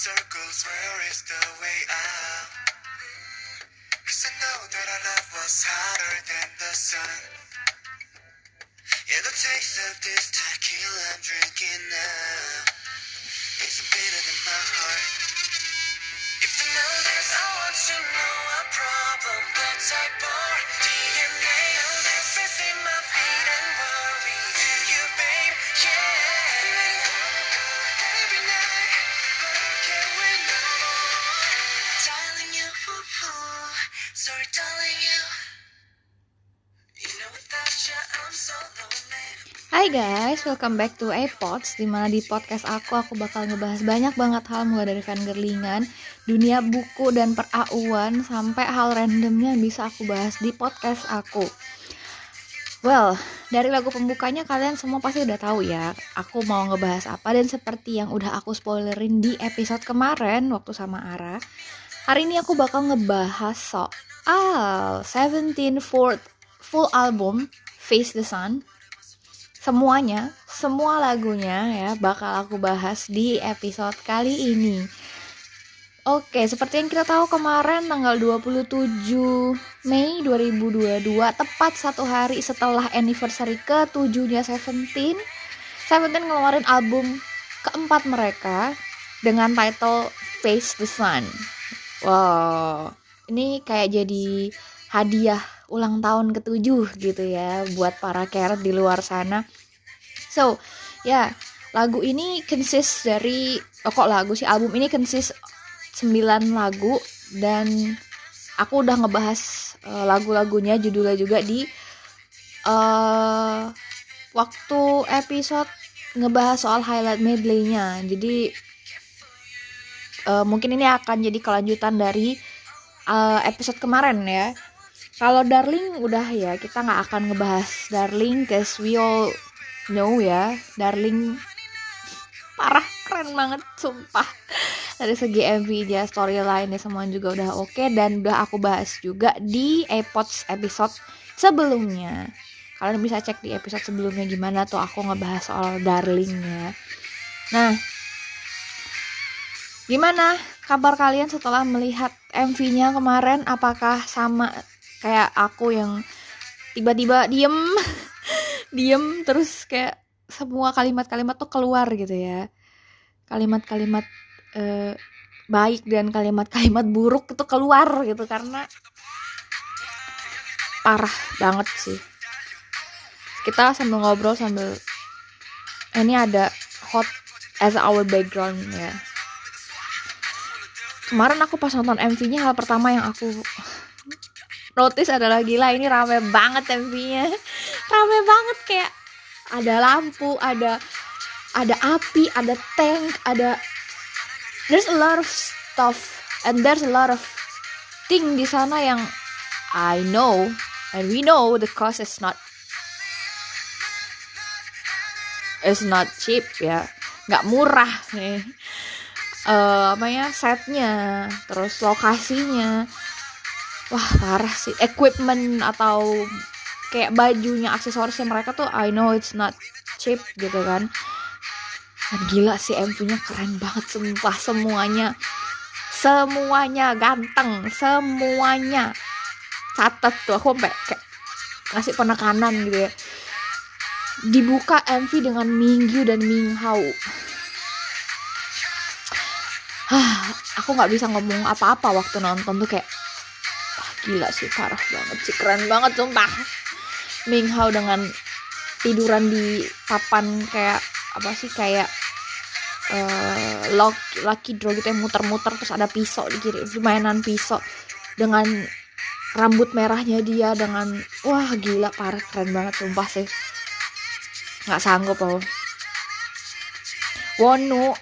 circles Where is the way out? Cause I know that our love was hotter than the sun. Yeah, the taste of this tequila I'm drinking now. It's bitter than my heart Hai guys, welcome back to iPods Di mana di podcast aku, aku bakal ngebahas banyak banget hal Mulai dari fangirlingan, dunia buku dan perauan Sampai hal randomnya bisa aku bahas di podcast aku Well, dari lagu pembukanya kalian semua pasti udah tahu ya Aku mau ngebahas apa dan seperti yang udah aku spoilerin di episode kemarin Waktu sama Ara Hari ini aku bakal ngebahas soal 17 fourth full album Face the Sun semuanya, semua lagunya ya bakal aku bahas di episode kali ini. Oke, seperti yang kita tahu kemarin tanggal 27 Mei 2022 tepat satu hari setelah anniversary ke-7-nya Seventeen, Seventeen ngeluarin album keempat mereka dengan title Face the Sun. Wow, ini kayak jadi hadiah ulang tahun ketujuh gitu ya buat para carrot di luar sana. So, ya, lagu ini consist dari oh kok lagu sih album ini consist 9 lagu dan aku udah ngebahas uh, lagu-lagunya judulnya juga di uh, waktu episode ngebahas soal highlight medley-nya. Jadi uh, mungkin ini akan jadi kelanjutan dari uh, episode kemarin ya. Kalau Darling udah ya kita nggak akan ngebahas Darling cause we all know ya Darling parah keren banget sumpah dari segi MV-nya storyline semua juga udah oke okay, dan udah aku bahas juga di iPods episode sebelumnya. Kalian bisa cek di episode sebelumnya gimana tuh aku ngebahas soal Darling ya nah gimana kabar kalian setelah melihat MV-nya kemarin? Apakah sama kayak aku yang tiba-tiba diem diem terus kayak semua kalimat-kalimat tuh keluar gitu ya? Kalimat-kalimat eh, baik dan kalimat-kalimat buruk itu keluar gitu karena parah banget sih. Kita sambil ngobrol sambil ini ada hot as our background ya. Kemarin aku pas nonton MV-nya hal pertama yang aku notice adalah gila ini rame banget MV-nya rame banget kayak ada lampu ada ada api ada tank ada there's a lot of stuff and there's a lot of thing di sana yang I know and we know the cost is not is not cheap ya. Nggak murah nih. Uh, apa ya setnya terus lokasinya. Wah parah sih. Equipment atau kayak bajunya aksesorisnya mereka tuh I know it's not cheap gitu kan gila sih MV-nya keren banget sumpah semuanya. Semuanya ganteng semuanya. Catat tuh aku sampai kayak ngasih penekanan gitu ya. Dibuka MV dengan Minggu dan Minghao. Aku nggak bisa ngomong apa-apa waktu nonton tuh kayak gila sih parah banget sih keren banget sumpah. Ming Hao dengan tiduran di papan kayak apa sih kayak uh, lock, lucky draw gitu yang muter-muter terus ada pisau di kiri mainan pisau dengan rambut merahnya dia dengan wah gila parah keren banget sumpah sih. Nggak sanggup loh Wonu.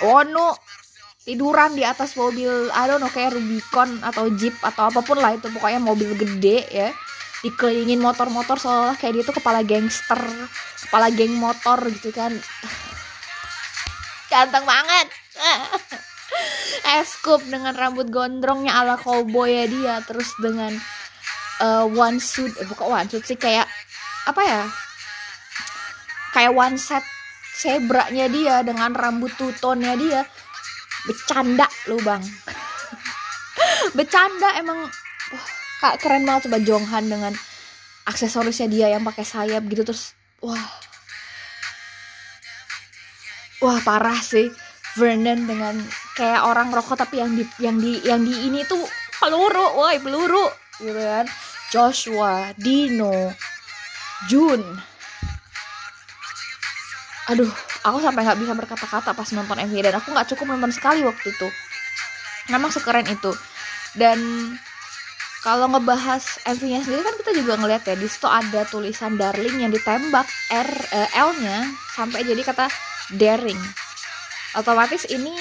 Wonu. Tiduran di atas mobil I don't know kayak Rubicon atau Jeep atau apa pun lah itu pokoknya mobil gede ya. Dikelilingin motor-motor seolah kayak dia tuh kepala gangster kepala geng motor gitu kan ganteng banget. Eskup dengan rambut gondrongnya ala cowboy ya dia terus dengan uh, one suit eh, bukan one suit sih kayak apa ya? Kayak one set sebranya dia dengan rambut tutonnya dia. Bercanda lu bang. Bercanda emang wah, keren banget coba Jonghan dengan aksesorisnya dia yang pakai sayap gitu terus wah wah parah sih. Vernon dengan kayak orang rokok tapi yang di yang di yang di ini tuh peluru woi peluru gitu kan. Joshua Dino Jun. Aduh aku sampai nggak bisa berkata-kata pas nonton MV dan aku nggak cukup nonton sekali waktu itu. Memang sekeren itu. Dan kalau ngebahas MV-nya sendiri kan kita juga ngeliat ya di situ ada tulisan darling yang ditembak R eh, L-nya. Sampai jadi kata daring. Otomatis ini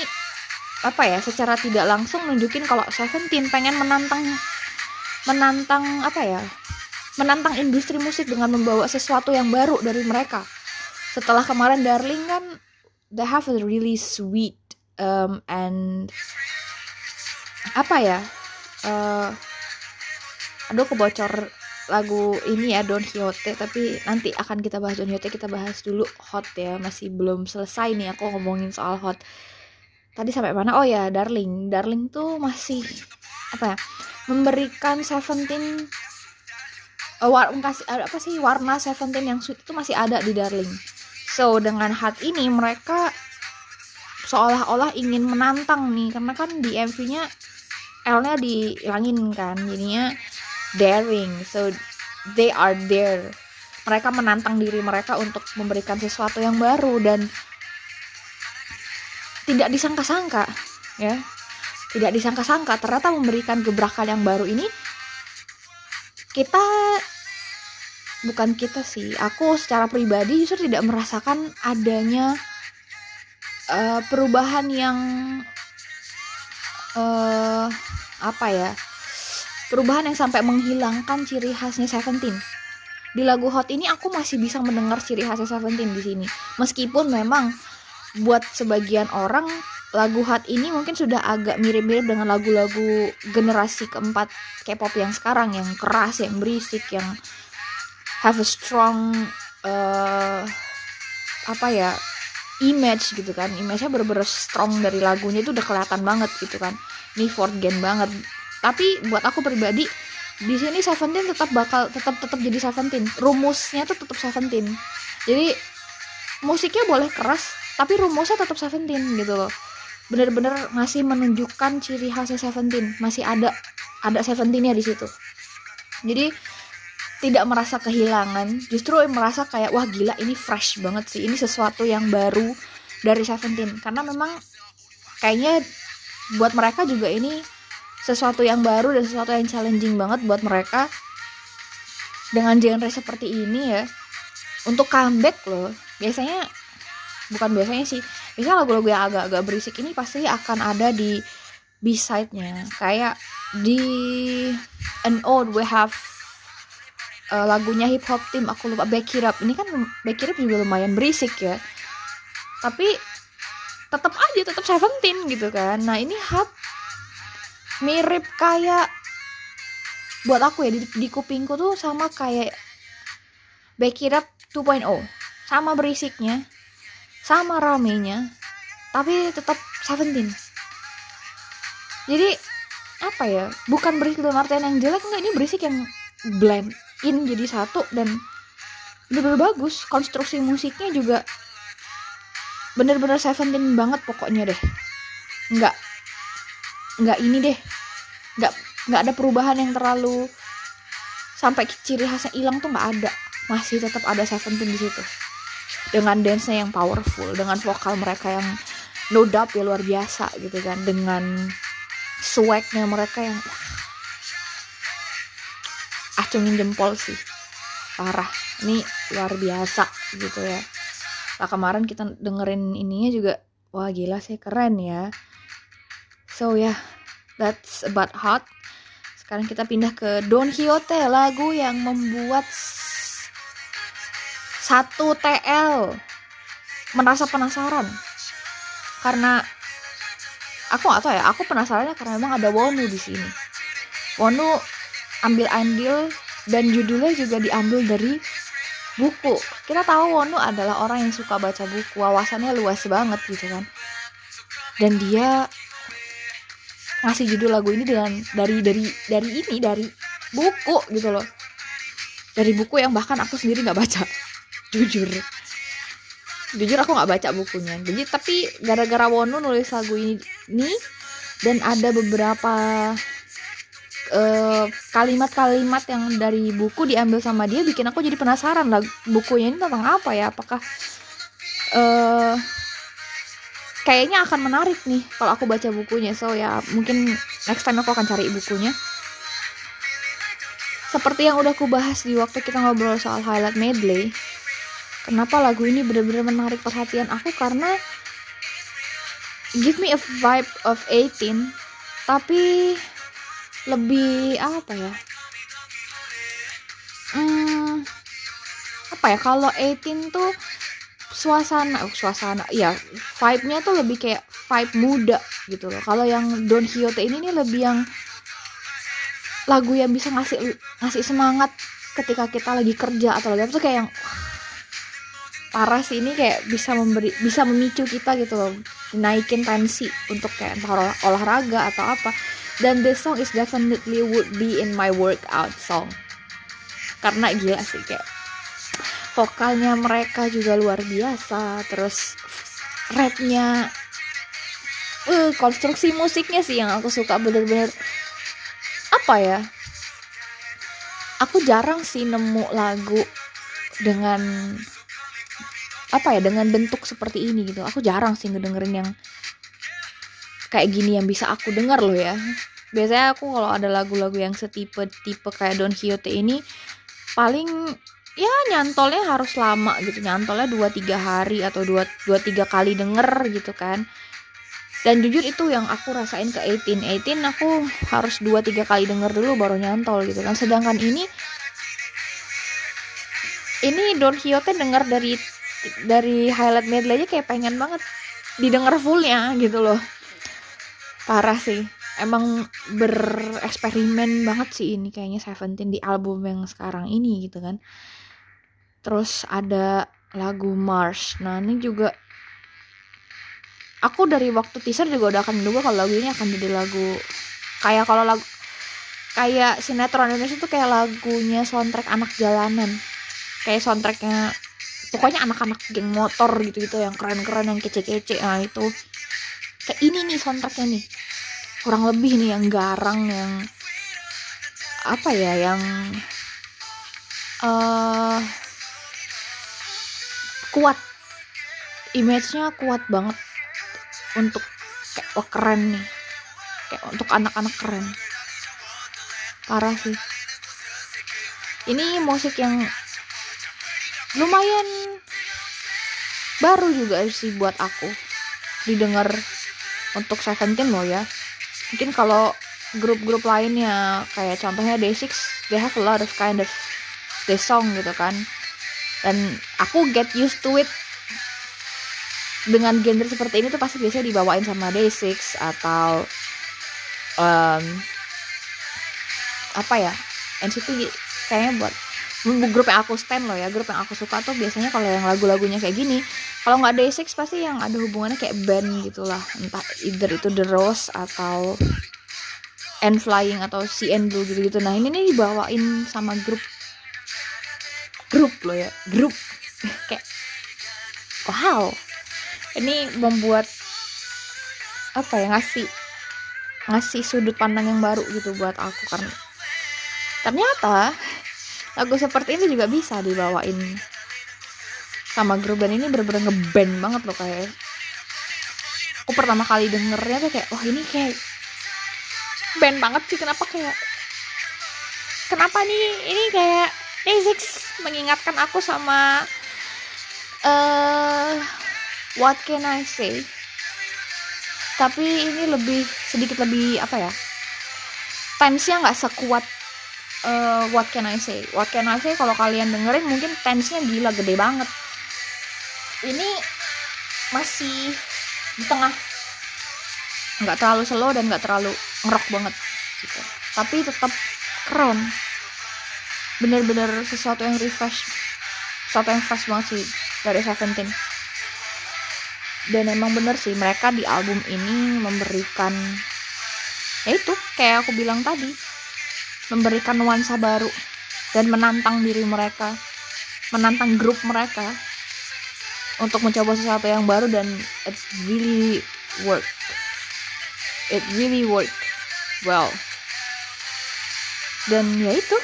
apa ya secara tidak langsung nunjukin kalau Seventeen pengen menantang menantang apa ya menantang industri musik dengan membawa sesuatu yang baru dari mereka. Setelah kemarin Darling kan they have a really sweet um, and apa ya uh, aduh kebocor lagu ini ya Don Quixote tapi nanti akan kita bahas Don Quixote kita bahas dulu hot ya masih belum selesai nih aku ngomongin soal hot. Tadi sampai mana? Oh ya Darling. Darling tuh masih apa ya memberikan Seventeen uh, war, kasih, apa sih warna Seventeen yang sweet itu masih ada di Darling. So dengan hot ini mereka seolah-olah ingin menantang nih karena kan di MV-nya L-nya dihilangin kan jadinya daring. So they are there. Mereka menantang diri mereka untuk memberikan sesuatu yang baru dan tidak disangka-sangka ya. Tidak disangka-sangka ternyata memberikan gebrakan yang baru ini kita bukan kita sih aku secara pribadi justru tidak merasakan adanya uh, perubahan yang uh, apa ya perubahan yang sampai menghilangkan ciri khasnya Seventeen. Di lagu Hot ini aku masih bisa mendengar ciri khasnya Seventeen di sini. Meskipun memang buat sebagian orang lagu Hot ini mungkin sudah agak mirip-mirip dengan lagu-lagu generasi keempat K-pop yang sekarang yang keras, yang berisik, yang have a strong uh, apa ya image gitu kan image-nya bener-bener strong dari lagunya itu udah kelihatan banget gitu kan ini Ford Gen banget tapi buat aku pribadi di sini Seventeen tetap bakal tetap tetap jadi Seventeen. Rumusnya tuh tetap Seventeen. Jadi musiknya boleh keras tapi rumusnya tetap Seventeen gitu loh. Bener-bener masih menunjukkan ciri khasnya Seventeen. Masih ada ada Seventeennya di situ. Jadi tidak merasa kehilangan justru merasa kayak wah gila ini fresh banget sih. Ini sesuatu yang baru dari Seventeen. Karena memang kayaknya buat mereka juga ini sesuatu yang baru dan sesuatu yang challenging banget buat mereka dengan genre seperti ini ya. Untuk comeback loh biasanya bukan biasanya sih biasanya lagu-lagu yang agak-agak berisik ini pasti akan ada di B-side-nya. Kayak di an old we have uh, lagunya hip hop team aku lupa Back It Up. Ini kan Back It Up juga lumayan berisik ya. Tapi tetap aja tetap Seventeen gitu kan. Nah ini hot mirip kayak buat aku ya di, di kupingku tuh sama kayak Back It Up 2.0 sama berisiknya sama ramenya tapi tetap Seventeen. Jadi apa ya bukan berisik dalam artian yang jelek enggak ini berisik yang blend in jadi satu dan bener-bener bagus. Konstruksi musiknya juga bener-bener Seventeen banget pokoknya deh. Nggak nggak ini deh. Nggak nggak ada perubahan yang terlalu sampai ciri khasnya hilang tuh nggak ada. Masih tetap ada Seventeen di situ. Dengan dance-nya yang powerful dengan vokal mereka yang no doubt ya luar biasa gitu kan. Dengan swagnya mereka yang acungin jempol sih. Parah. Ini luar biasa gitu ya. Nah kemarin kita dengerin ininya juga wah gila sih keren ya So yeah, that's about hot. Sekarang kita pindah ke Don Quixote, lagu yang membuat satu TL merasa penasaran. Karena aku gak tahu ya aku penasarannya karena memang ada Wonu di sini. Wonu ambil andil dan judulnya juga diambil dari buku. Kita tahu Wonu adalah orang yang suka baca buku wawasannya luas banget gitu kan. Dan dia ngasih judul lagu ini dengan dari dari dari ini dari buku gitu loh. Dari buku yang bahkan aku sendiri nggak baca. Jujur. Jujur aku nggak baca bukunya. Jadi tapi gara-gara Wonu nulis lagu ini, ini dan ada beberapa eh, kalimat-kalimat uh, yang dari buku diambil sama dia bikin aku jadi penasaran lah bukunya ini tentang apa ya? Apakah uh, kayaknya akan menarik nih kalau aku baca bukunya. So ya mungkin next time aku akan cari bukunya. Seperti yang udah aku bahas di waktu kita ngobrol soal highlight medley kenapa lagu ini benar-benar menarik perhatian aku? Karena give me a vibe of 18 tapi lebih apa ya? Hmm, apa ya? Kalau 18 tuh suasana oh, suasana ya vibe-nya tuh lebih kayak vibe muda gitu loh. Kalau yang Don Quixote ini nih lebih yang lagu yang bisa ngasih ngasih semangat ketika kita lagi kerja atau lagi apa tuh kayak yang parah sih. Ini kayak bisa memberi bisa memicu kita gitu loh naikin tensi untuk kayak entah olahraga atau apa. Dan this song is definitely would be in my workout song. Karena gila sih kayak vokalnya mereka juga luar biasa terus rapnya uh, konstruksi musiknya sih yang aku suka bener-bener. Apa ya? Aku jarang sih nemu lagu dengan apa ya dengan bentuk seperti ini gitu. Aku jarang sih ngedengerin yang kayak gini yang bisa aku dengar loh ya. Biasanya aku kalau ada lagu-lagu yang setipe tipe kayak Don Quixote ini paling ya nyantolnya harus lama gitu. Nyantolnya dua tiga hari atau dua dua tiga kali denger gitu kan. Dan jujur itu yang aku rasain ke 18 18 aku harus dua tiga kali denger dulu baru nyantol gitu kan. Sedangkan ini ini Don Quixote denger dari dari highlight medley aja kayak pengen banget didengar fullnya gitu loh. Parah sih. Emang bereksperimen banget sih ini kayaknya Seventeen di album yang sekarang ini gitu kan terus ada lagu Mars. Nah ini juga aku dari waktu teaser juga udah akan menduga kalau lagu ini akan jadi lagu kayak kalau lagu kayak sinetron Indonesia tuh kayak lagunya soundtrack anak jalanan. Kayak soundtracknya pokoknya anak-anak geng motor gitu-gitu yang keren-keren yang kece-kece. Nah itu kayak ini nih soundtracknya nih. Kurang lebih nih yang garang yang apa ya yang uh, kuat. Image-nya kuat banget untuk kayak wah keren nih. Kayak untuk anak-anak keren. Parah sih. Ini musik yang lumayan baru juga sih buat aku. Didengar untuk Seventeen loh ya. Mungkin kalau grup-grup lainnya kayak contohnya Day6 they have a lot of kind of the song gitu kan dan aku get used to it. Dengan genre seperti ini tuh pasti biasanya dibawain sama Day6 atau um, apa ya NCT kayaknya buat grup yang aku stand loh ya grup yang aku suka tuh biasanya kalau yang lagu-lagunya kayak gini kalau nggak Day6 pasti yang ada hubungannya kayak band gitulah. Entah either itu The Rose atau N Flying atau CN Blue gitu gitu nah ini nih dibawain sama grup grup loh ya grup. Kayak wow ini membuat apa ya ngasih ngasih sudut pandang yang baru gitu buat aku karena ternyata lagu seperti ini juga bisa dibawain sama grup dan ini bener-bener ngeband banget loh kayak. Aku pertama kali dengernya tuh kayak wah ini kayak band banget sih kenapa kayak kenapa nih ini kayak Day6 mengingatkan aku sama uh, What Can I Say? Tapi ini lebih sedikit lebih apa ya? Tensinya nggak sekuat uh, what can I say? What can I say kalau kalian dengerin mungkin tensinya gila gede banget. Ini masih di tengah. Nggak terlalu slow dan nggak terlalu ngerok banget gitu. Tapi tetap keren bener-bener sesuatu yang refresh sesuatu yang fresh banget sih dari Seventeen. Dan emang bener sih mereka di album ini memberikan ya itu kayak aku bilang tadi memberikan nuansa baru dan menantang diri mereka menantang grup mereka untuk mencoba sesuatu yang baru dan it really work. It really work well. Dan ya itu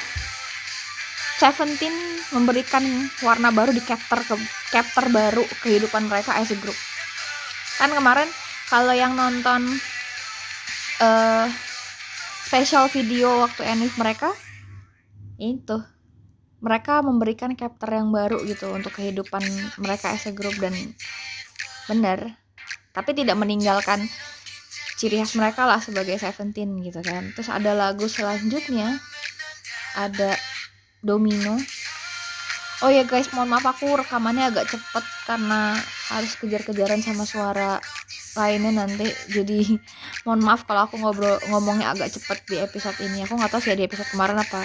Seventeen memberikan warna baru di chapter ke chapter baru kehidupan mereka as a group. Kan kemarin kalau yang nonton uh, special video waktu Enif mereka itu. Mereka memberikan chapter yang baru gitu untuk kehidupan mereka as a group dan benar. Tapi tidak meninggalkan ciri khas mereka lah sebagai Seventeen gitu kan. Terus ada lagu selanjutnya ada Domino. Oh ya guys mohon maaf aku rekamannya agak cepet karena harus kejar-kejaran sama suara lainnya nanti. Jadi mohon maaf kalau aku ngobrol ngomongnya agak cepet di episode ini. Aku nggak tahu sih di episode kemarin apa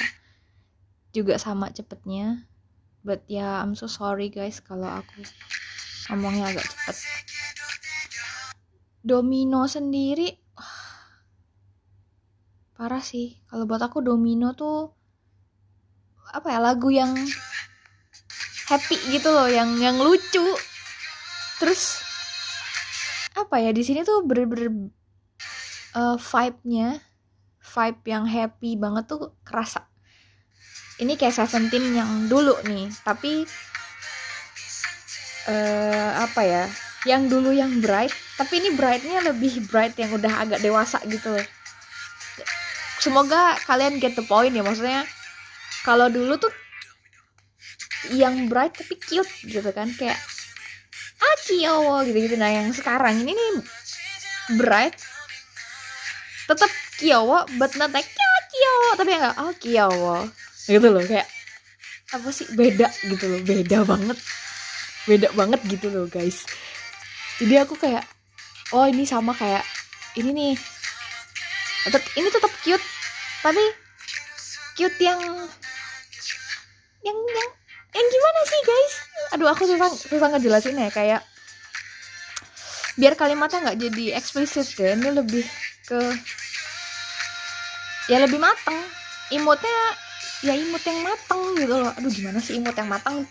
juga sama cepetnya. But ya yeah, I'm so sorry guys kalau aku ngomongnya agak cepet. Domino sendiri? Parah sih. Kalau buat aku domino tuh apa ya lagu yang happy gitu loh yang yang lucu. Terus apa ya di sini tuh bener-bener uh, vibe-nya vibe yang happy banget tuh kerasa. Ini kayak Seventeen yang dulu nih tapi uh, apa ya yang dulu yang bright tapi ini brightnya lebih bright yang udah agak dewasa gitu loh. Semoga kalian get the point ya maksudnya kalau dulu tuh yang bright tapi cute gitu kan kayak ah gitu gitu nah yang sekarang ini nih bright tetap kiowo but not like ah, kiowo tapi enggak oh kiowo gitu loh. Kayak apa sih beda gitu loh beda banget beda banget gitu loh guys. Jadi aku kayak oh ini sama kayak ini nih. Tetap ini tetap cute tapi cute yang yang yang yang gimana sih guys? Aduh aku susah susah ngejelasin ya kayak biar kalimatnya nggak jadi eksplisit ya ini lebih ke ya lebih mateng. Imutnya ya imut yang mateng gitu loh. Aduh gimana sih imut yang mateng?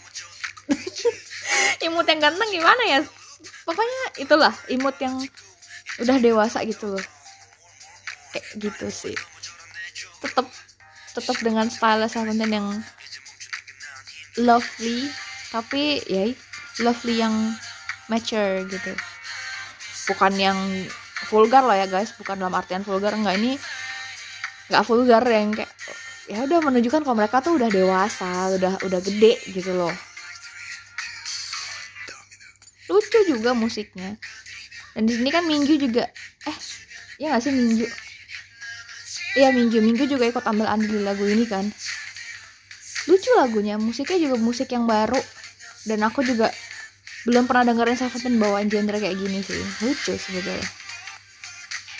Imut yang ganteng gimana ya? Pokoknya itulah imut yang udah dewasa gitu loh. Kayak gitu sih. Tetap tetap dengan style Seventeen yang lovely tapi ya lovely yang mature gitu. Bukan yang vulgar loh ya guys. Bukan dalam artian vulgar. Enggak ini nggak vulgar yang kayak ya udah menunjukkan kalau mereka tuh udah dewasa udah udah gede gitu loh. Lucu juga musiknya. Dan di sini kan Minggu juga eh ya nggak sih Minggu iya Minggu Minggu juga ikut ambil andil di lagu ini kan lucu lagunya musiknya juga musik yang baru. Dan aku juga belum pernah dengerin Seventeen bawaan genre kayak gini sih. Lucu sebetulnya.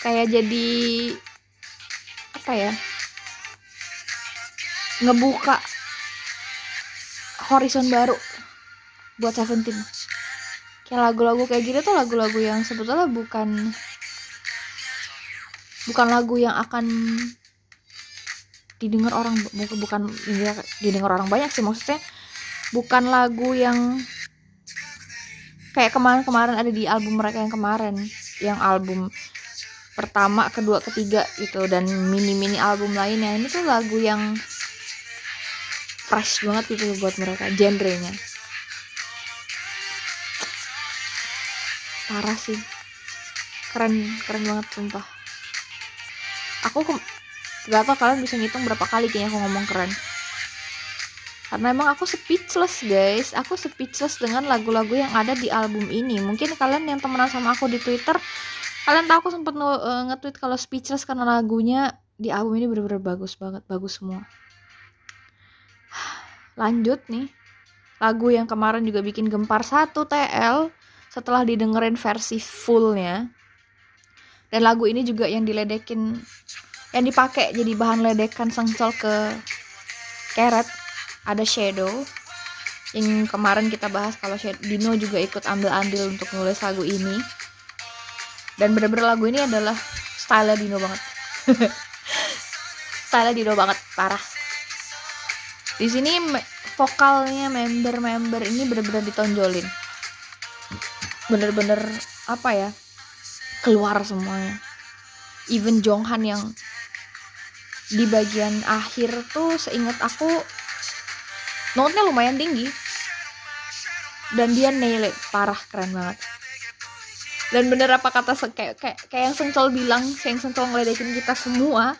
Kayak jadi apa ya ngebuka horizon baru buat Seventeen kayak lagu-lagu kayak gini tuh lagu-lagu yang sebetulnya bukan bukan lagu yang akan didengar orang bukan didengar orang banyak sih maksudnya bukan lagu yang kayak kemarin-kemarin ada di album mereka yang kemarin yang album pertama, kedua, ketiga gitu dan mini-mini album lainnya. Ini tuh lagu yang fresh banget gitu buat mereka genrenya. Parah sih. Keren keren banget sumpah. Aku tau kalian bisa ngitung berapa kali kayaknya aku ngomong keren. Karena emang aku speechless guys. Aku speechless dengan lagu-lagu yang ada di album ini. Mungkin kalian yang temenan sama aku di twitter kalian tahu aku sempet uh, nge-tweet kalau speechless karena lagunya di album ini bener-bener bagus banget bagus semua. Lanjut nih. Lagu yang kemarin juga bikin gempar satu TL setelah didengerin versi fullnya. Dan lagu ini juga yang diledekin yang dipakai jadi bahan ledekan sengsol ke Keret ada Shadow. Yang kemarin kita bahas kalau Dino juga ikut ambil andil untuk nulis lagu ini. Dan bener-bener lagu ini adalah style Dino banget. Style Dino banget parah. Di sini vokalnya member-member ini bener-bener ditonjolin. Bener-bener apa ya keluar semuanya. Even Jonghan yang di bagian akhir tuh seingat aku notnya lumayan tinggi. Dan dia nail it parah keren banget. Dan bener apa kata kayak kayak kayak yang Sencol bilang yang Sencol ngeledekin kita semua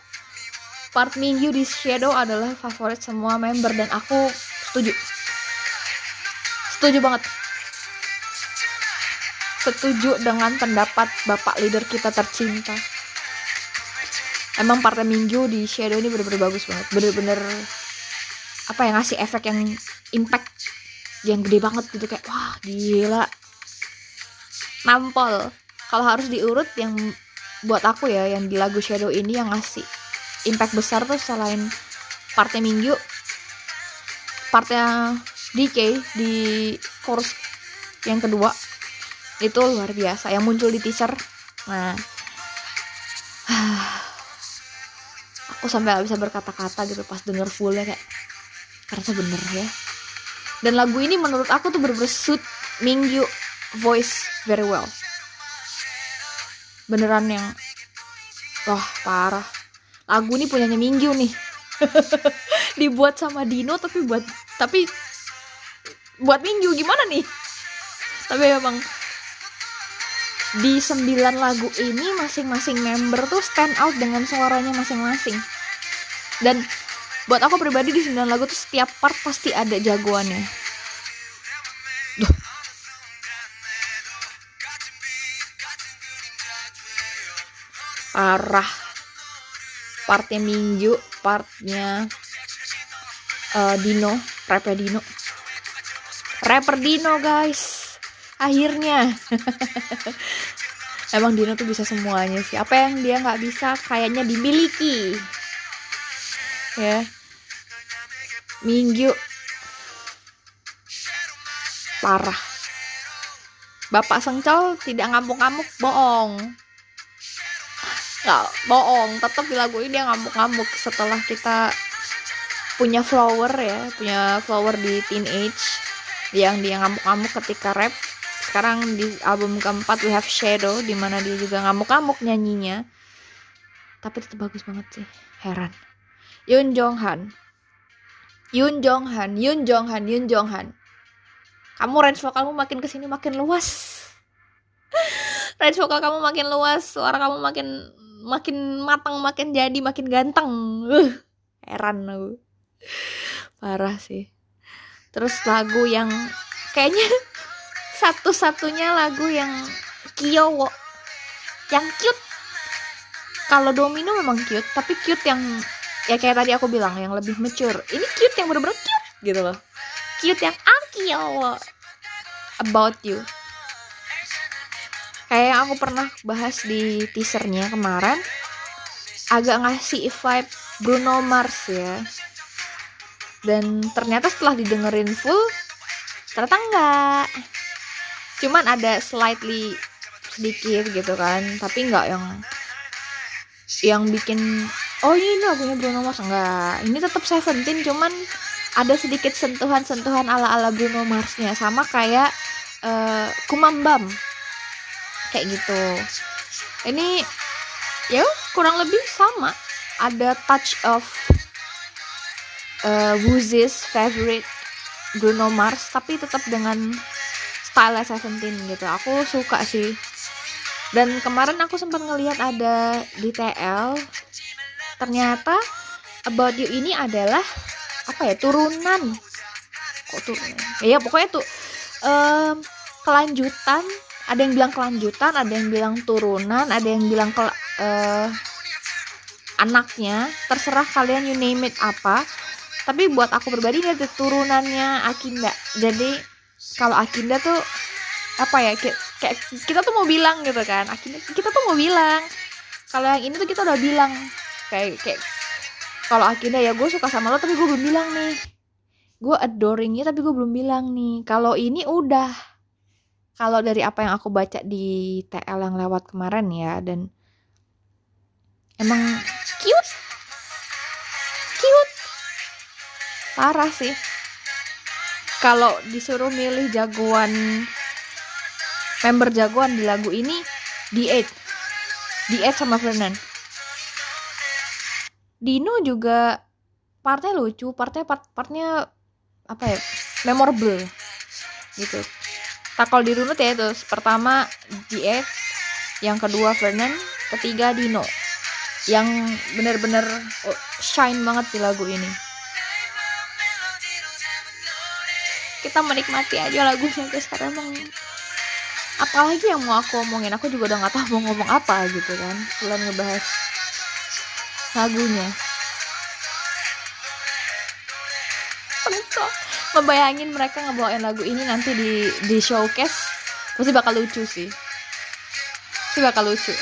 part Mingyu di Shadow adalah favorit semua member dan aku setuju. Setuju banget. Setuju dengan pendapat bapak leader kita tercinta emang partai Minggu di Shadow ini bener-bener bagus banget. Bener-bener apa yang ngasih efek yang impact yang gede banget gitu. Kayak wah gila. Nampol. Kalau harus diurut yang buat aku ya yang di lagu Shadow ini yang ngasih impact besar tuh selain partai Minggu partnya DK di chorus yang kedua itu luar biasa. Yang muncul di teaser. Nah sampai gak bisa berkata-kata gitu pas denger fullnya kayak ternyata bener ya. Dan lagu ini menurut aku tuh bener-bener suit Mingyu voice very well. Beneran yang wah parah. Lagu ini punyanya Mingyu nih. Dibuat sama Dino tapi buat tapi buat Mingyu gimana nih? Tapi emang di sembilan lagu ini masing-masing member tuh stand out dengan suaranya masing-masing dan buat aku pribadi di sembilan lagu tuh setiap part pasti ada jagoannya. Duh. parah partnya Minggu partnya uh, Dino rapper Dino. Rapper Dino guys. Akhirnya. Emang Dino tuh bisa semuanya sih. Apa yang dia nggak bisa kayaknya dimiliki ya. Minggu. Parah. Bapak Sengcol tidak ngamuk-ngamuk bohong. Nggak bohong. Tetap di lagu ini dia ngamuk-ngamuk setelah kita punya flower ya punya flower di teenage yang dia ngamuk-ngamuk ketika rap. Sekarang di album keempat We Have Shadow di mana dia juga ngamuk-ngamuk nyanyinya. Tapi tetap bagus banget sih. Heran Yun Jong Han Yun Jong Han Yun Jong Han Yun Jong Han kamu range vokalmu makin ke sini makin luas. Range vokal kamu makin luas suara kamu makin makin matang makin jadi makin ganteng. Uh, heran aku. Parah sih. Terus lagu yang kayaknya satu-satunya lagu yang Kyowo yang cute. Kalau Domino memang cute tapi cute yang ya kayak tadi aku bilang yang lebih mature. Ini cute yang bener-bener cute gitu loh. Cute yang Akio about you. Kayak yang aku pernah bahas di teasernya kemarin agak ngasih vibe Bruno Mars ya. Dan ternyata setelah didengerin full ternyata enggak. Cuman ada slightly sedikit gitu kan tapi nggak yang yang bikin oh ini lagunya Bruno Mars. Enggak ini tetap Seventeen cuman ada sedikit sentuhan-sentuhan ala-ala Bruno Marsnya. Sama kayak uh, Kumambam. Kayak gitu. Ini ya kurang lebih sama. Ada touch of uh, Woozies favorite Bruno Mars tapi tetap dengan style Seventeen gitu. Aku suka sih. Dan kemarin aku sempat ngelihat ada di TL ternyata About You ini adalah apa ya turunan. Kok turunan ya pokoknya tuh um, kelanjutan. Ada yang bilang kelanjutan ada yang bilang turunan ada yang bilang ke uh, anaknya. Terserah kalian you name it apa. Tapi buat aku pribadi ini ada turunannya Akinda. Jadi kalau Akinda tuh apa ya kayak, kayak kita tuh mau bilang gitu kan. Akinda kita tuh mau bilang. Kalau yang ini tuh kita udah bilang kayak kayak kalau Akinda ya gue suka sama lo tapi gue belum bilang nih. Gue adoringnya tapi gue belum bilang nih. Kalau ini udah. Kalau dari apa yang aku baca di TL yang lewat kemarin ya dan emang cute. Cute. Parah sih. Kalau disuruh milih jagoan member jagoan di lagu ini D8 D8 sama Fernand Dino juga partnya lucu partnya part partnya apa ya memorable gitu. Tak kalau dirunut ya terus pertama D8 yang kedua Fernand ketiga Dino. Yang bener-bener oh, shine banget di lagu ini. Kita menikmati aja lagunya guys karena emang apalagi yang mau aku omongin aku juga udah nggak tahu mau ngomong apa gitu kan selain ngebahas lagunya. Sumpah. ngebayangin mereka ngebawain lagu ini nanti di di showcase? Pasti bakal lucu sih. Pasti bakal lucu.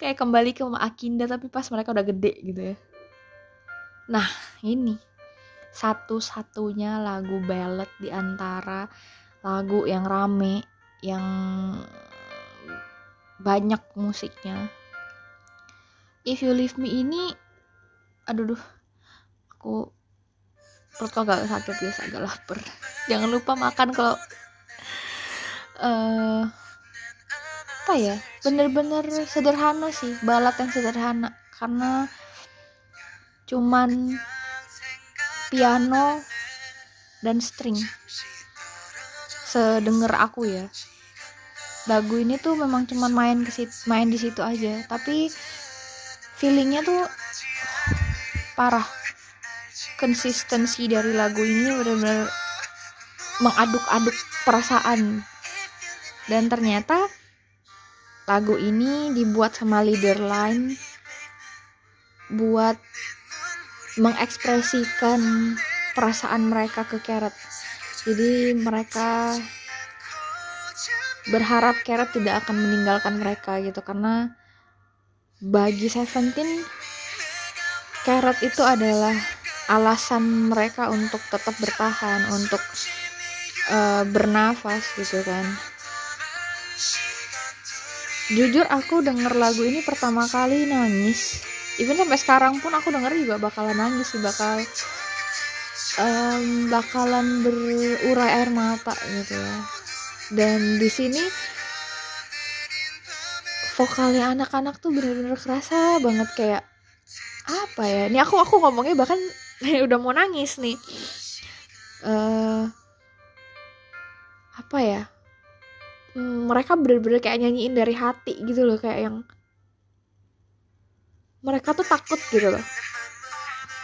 Kayak kembali ke Mama Akinda tapi pas mereka udah gede gitu ya. Nah ini. Satu-satunya lagu ballad di antara lagu yang rame yang banyak musiknya If You Leave Me ini aduh duh. Aku perutku agak sakit biasa agak lapar. Jangan lupa makan kalau eh apa ya? Bener-bener sederhana sih. Balat yang sederhana. Karena cuman piano dan string. Sedenger aku ya. Lagu ini tuh memang cuman main ke main di situ aja. Tapi feelingnya tuh parah. Konsistensi dari lagu ini benar-benar mengaduk-aduk perasaan. Dan ternyata lagu ini dibuat sama leader line buat mengekspresikan perasaan mereka ke Carrot. Jadi mereka berharap Carrot tidak akan meninggalkan mereka gitu karena bagi Seventeen Carrot itu adalah alasan mereka untuk tetap bertahan untuk uh, bernafas gitu kan. Jujur aku denger lagu ini pertama kali nangis. Even sampai sekarang pun aku denger juga bakalan nangis sih bakal um, bakalan berurai air mata gitu ya. Dan di sini vokalnya anak-anak tuh bener-bener kerasa banget kayak apa ya? Ini aku aku ngomongnya bahkan udah mau nangis nih. Uh, apa ya? Hmm, mereka bener-bener kayak nyanyiin dari hati gitu loh kayak yang mereka tuh takut gitu loh.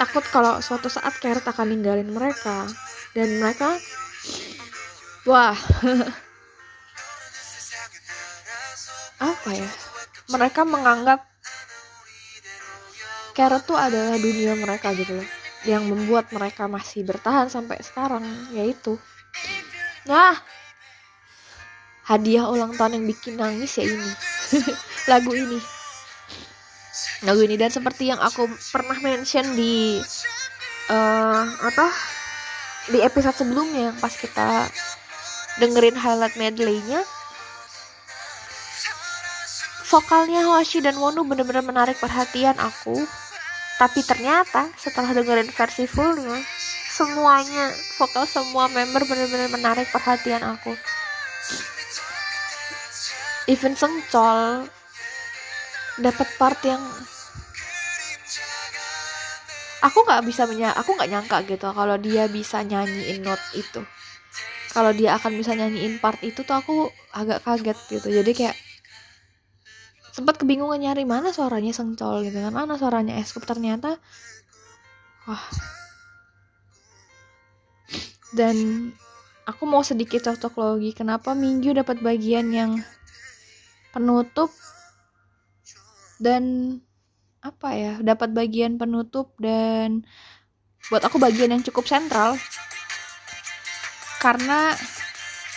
Takut kalau suatu saat Carrot akan ninggalin mereka. Dan mereka wah apa ya? Mereka menganggap Carrot tuh adalah dunia mereka gitu loh. Yang membuat mereka masih bertahan sampai sekarang yaitu nah! Hadiah ulang tahun yang bikin nangis ya ini. Lagu ini. Lagu ini dan seperti yang aku pernah mention di uh, apa? Di episode sebelumnya pas kita dengerin highlight medley-nya vokalnya Hoshi dan Wonu bener-bener menarik perhatian aku. Tapi ternyata setelah dengerin versi fullnya semuanya vokal semua member bener-bener menarik perhatian aku. Even Sengcol dapat part yang aku nggak bisa menya aku nggak nyangka gitu kalau dia bisa nyanyiin note itu. Kalau dia akan bisa nyanyiin part itu tuh aku agak kaget gitu. Jadi kayak sempat kebingungan nyari mana suaranya Sengcol gitu kan. Mana suaranya Eskup ternyata wah. Dan aku mau sedikit cocok logi kenapa Minggu dapat bagian yang penutup dan apa ya dapat bagian penutup dan buat aku bagian yang cukup sentral. Karena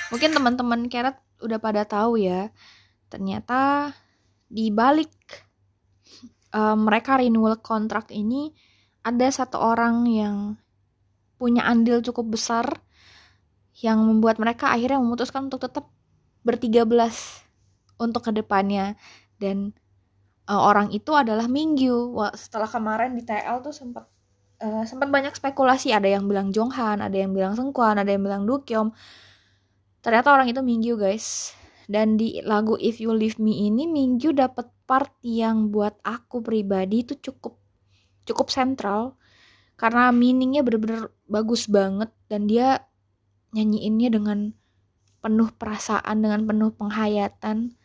mungkin teman-teman Keret udah pada tahu ya ternyata di balik uh, mereka renewal kontrak ini ada satu orang yang punya andil cukup besar yang membuat mereka akhirnya memutuskan untuk tetap bertiga belas untuk ke depannya dan uh, orang itu adalah Mingyu. Setelah kemarin di TL tuh sempat uh, sempat banyak spekulasi ada yang bilang Jonghan, ada yang bilang Sengkuan, ada yang bilang Dukyom. Ternyata orang itu Mingyu guys. Dan di lagu If You Leave Me ini Mingyu dapat part yang buat aku pribadi itu cukup cukup sentral. Karena meaningnya bener-bener bagus banget dan dia nyanyiinnya dengan penuh perasaan dengan penuh penghayatan.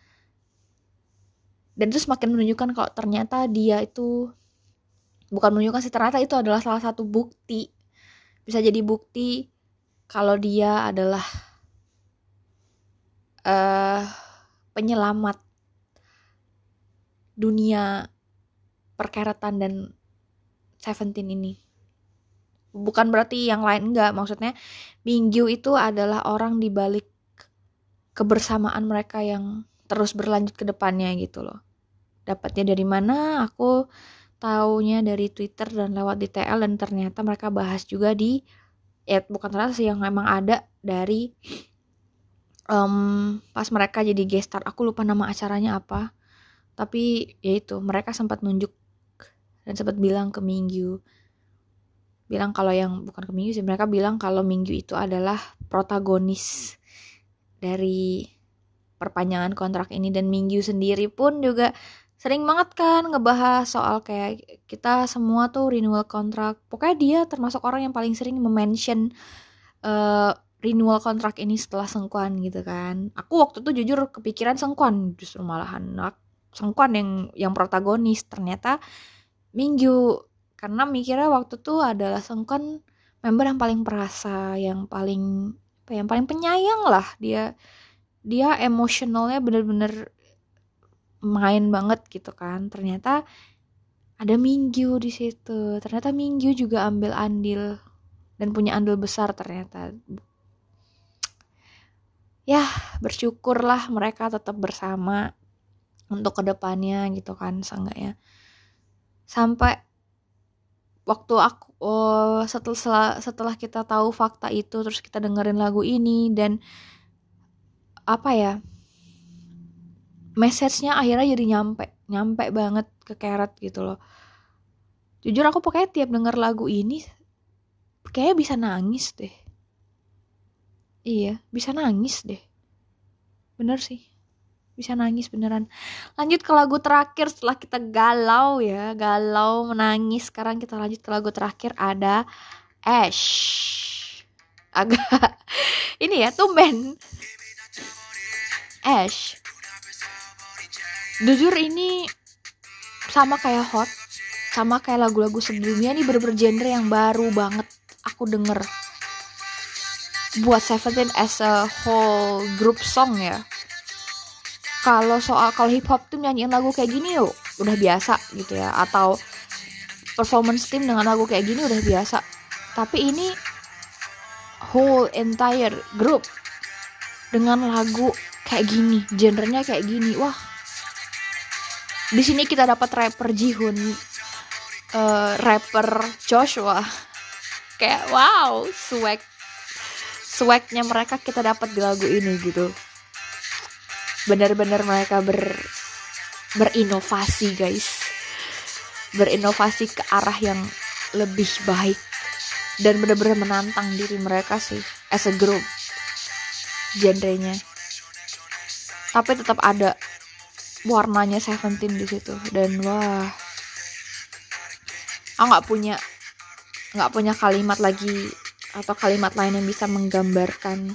Dan itu semakin menunjukkan kalau ternyata dia itu bukan menunjukkan sih ternyata itu adalah salah satu bukti. Bisa jadi bukti kalau dia adalah uh, penyelamat dunia perkeratan dan Seventeen ini. Bukan berarti yang lain enggak maksudnya Minggu itu adalah orang di balik kebersamaan mereka yang terus berlanjut ke depannya gitu loh. Dapatnya dari mana? Aku taunya dari Twitter dan lewat di TL dan ternyata mereka bahas juga di ya bukan ternyata sih yang emang ada dari um, pas mereka jadi gestar aku lupa nama acaranya apa. Tapi ya itu mereka sempat nunjuk dan sempat bilang ke Minggu. Bilang kalau yang bukan ke Minggu sih mereka bilang kalau Minggu itu adalah protagonis dari perpanjangan kontrak ini. Dan Minggu sendiri pun juga sering banget kan ngebahas soal kayak kita semua tuh renewal kontrak. Pokoknya dia termasuk orang yang paling sering mention uh, renewal kontrak ini setelah sengkuan gitu kan. Aku waktu itu jujur kepikiran sengkuan justru malahan sengkuan yang yang protagonis. Ternyata Minggu karena mikirnya waktu tuh adalah Sengkon member yang paling perasa yang paling apa ya, yang paling penyayang lah. Dia dia emosionalnya bener-bener main banget gitu kan. Ternyata ada Minggu di situ. Ternyata Minggu juga ambil andil dan punya andil besar ternyata ya bersyukurlah mereka tetap bersama untuk ke depannya gitu kan seenggaknya. Sampai waktu aku oh, setelah setelah kita tahu fakta itu terus kita dengerin lagu ini dan apa ya message-nya akhirnya jadi nyampe nyampe banget ke Keret gitu loh. Jujur aku pokoknya tiap denger lagu ini kayak bisa nangis deh iya bisa nangis deh. Bener sih. Bisa nangis beneran. Lanjut ke lagu terakhir setelah kita galau ya. Galau menangis. Sekarang kita lanjut ke lagu terakhir. Ada Ash. Agak ini ya tumben. Ash. Jujur ini sama kayak Hot sama kayak lagu-lagu sebelumnya. Ini bener-bener genre yang baru banget aku denger buat Seventeen as a whole group song ya. Kalau soal kalau hip hop tuh nyanyiin lagu kayak gini yuk udah biasa gitu ya. Atau performance team dengan lagu kayak gini udah biasa. Tapi ini whole entire group dengan lagu kayak gini genrenya kayak gini. Wah. Di sini kita dapat rapper Jihun uh, rapper Joshua. Kayak wow swag swagnya mereka kita dapat di lagu ini gitu. Benar-benar mereka ber berinovasi guys. Berinovasi ke arah yang lebih baik dan benar-benar menantang diri mereka sih as a group genrenya. Tapi tetap ada warnanya Seventeen di situ dan wah aku nggak punya nggak punya kalimat lagi atau kalimat lain yang bisa menggambarkan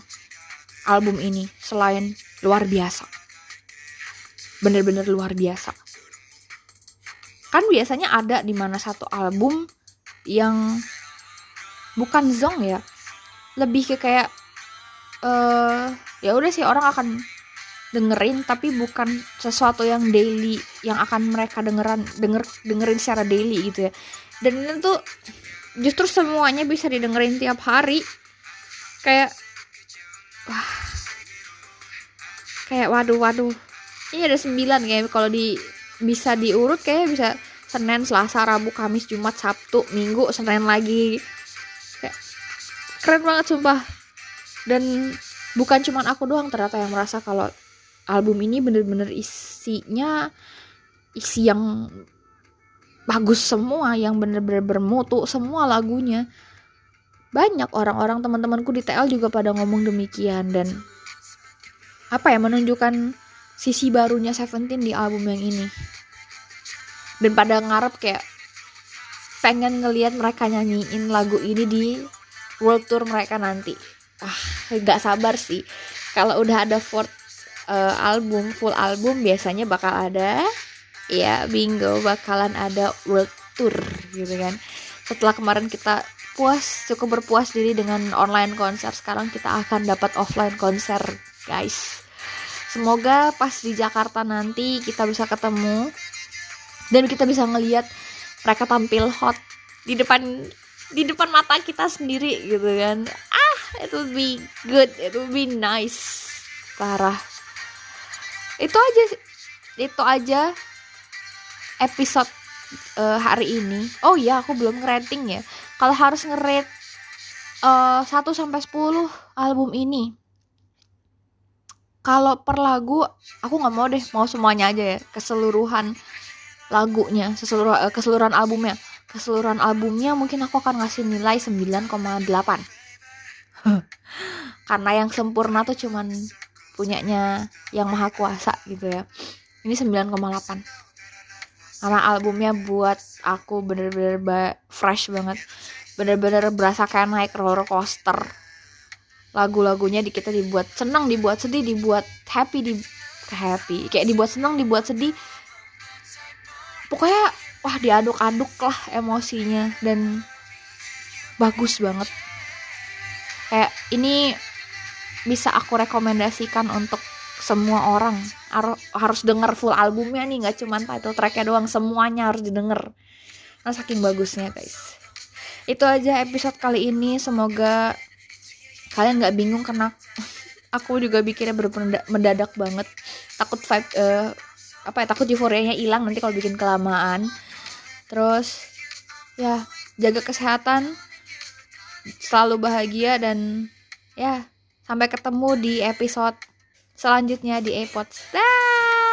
album ini selain luar biasa. Bener-bener luar biasa. Kan biasanya ada di mana satu album yang bukan zong ya. Lebih ke kayak uh, ya udah sih orang akan dengerin tapi bukan sesuatu yang daily yang akan mereka dengeran denger dengerin secara daily gitu ya. Dan itu justru semuanya bisa didengerin tiap hari kayak wah kayak waduh waduh ini ada sembilan kayak kalau di bisa diurut kayak bisa Senin, Selasa, Rabu, Kamis, Jumat, Sabtu, Minggu, Senin lagi. Kayak keren banget sumpah. Dan bukan cuman aku doang ternyata yang merasa kalau album ini bener-bener isinya isi yang bagus semua, yang bener-bener bermutu semua lagunya. Banyak orang-orang teman-temanku di TL juga pada ngomong demikian dan apa ya menunjukkan sisi barunya Seventeen di album yang ini. Dan pada ngarep kayak pengen ngelihat mereka nyanyiin lagu ini di world tour mereka nanti. Ah nggak sabar sih. Kalau udah ada fourth uh, album full album biasanya bakal ada ya bingo bakalan ada world tour gitu kan. Setelah kemarin kita puas cukup berpuas diri dengan online konser sekarang kita akan dapat offline konser guys. Semoga pas di Jakarta nanti kita bisa ketemu dan kita bisa ngelihat mereka tampil hot di depan di depan mata kita sendiri gitu kan. Ah it will be good it will be nice. Parah. Itu aja itu aja episode uh, hari ini. Oh iya aku belum rating ya. Kalau harus ngerate uh, 1 sampai 10 album ini kalau per lagu aku nggak mau deh mau semuanya aja ya. Keseluruhan lagunya keseluruhan keseluruhan albumnya. Keseluruhan albumnya mungkin aku akan ngasih nilai 9,8 karena yang sempurna tuh cuman punyanya yang maha kuasa gitu ya. Ini 9,8 karena albumnya buat aku bener-bener ba fresh banget. Bener-bener berasa kayak naik roller coaster. Lagu-lagunya di kita dibuat senang dibuat sedih dibuat happy di happy. Kayak dibuat senang dibuat sedih. Pokoknya wah diaduk-aduk lah emosinya dan bagus banget. Kayak ini bisa aku rekomendasikan untuk semua orang. Harus denger full albumnya nih nggak cuman title tracknya doang semuanya harus didengar nah saking bagusnya guys. Itu aja episode kali ini semoga kalian nggak bingung karena aku juga bikinnya bener-bener mendadak banget. Takut vibe uh, apa ya takut euforianya hilang nanti kalau bikin kelamaan. Terus ya jaga kesehatan selalu bahagia dan ya sampai ketemu di episode selanjutnya di iPods. Dah.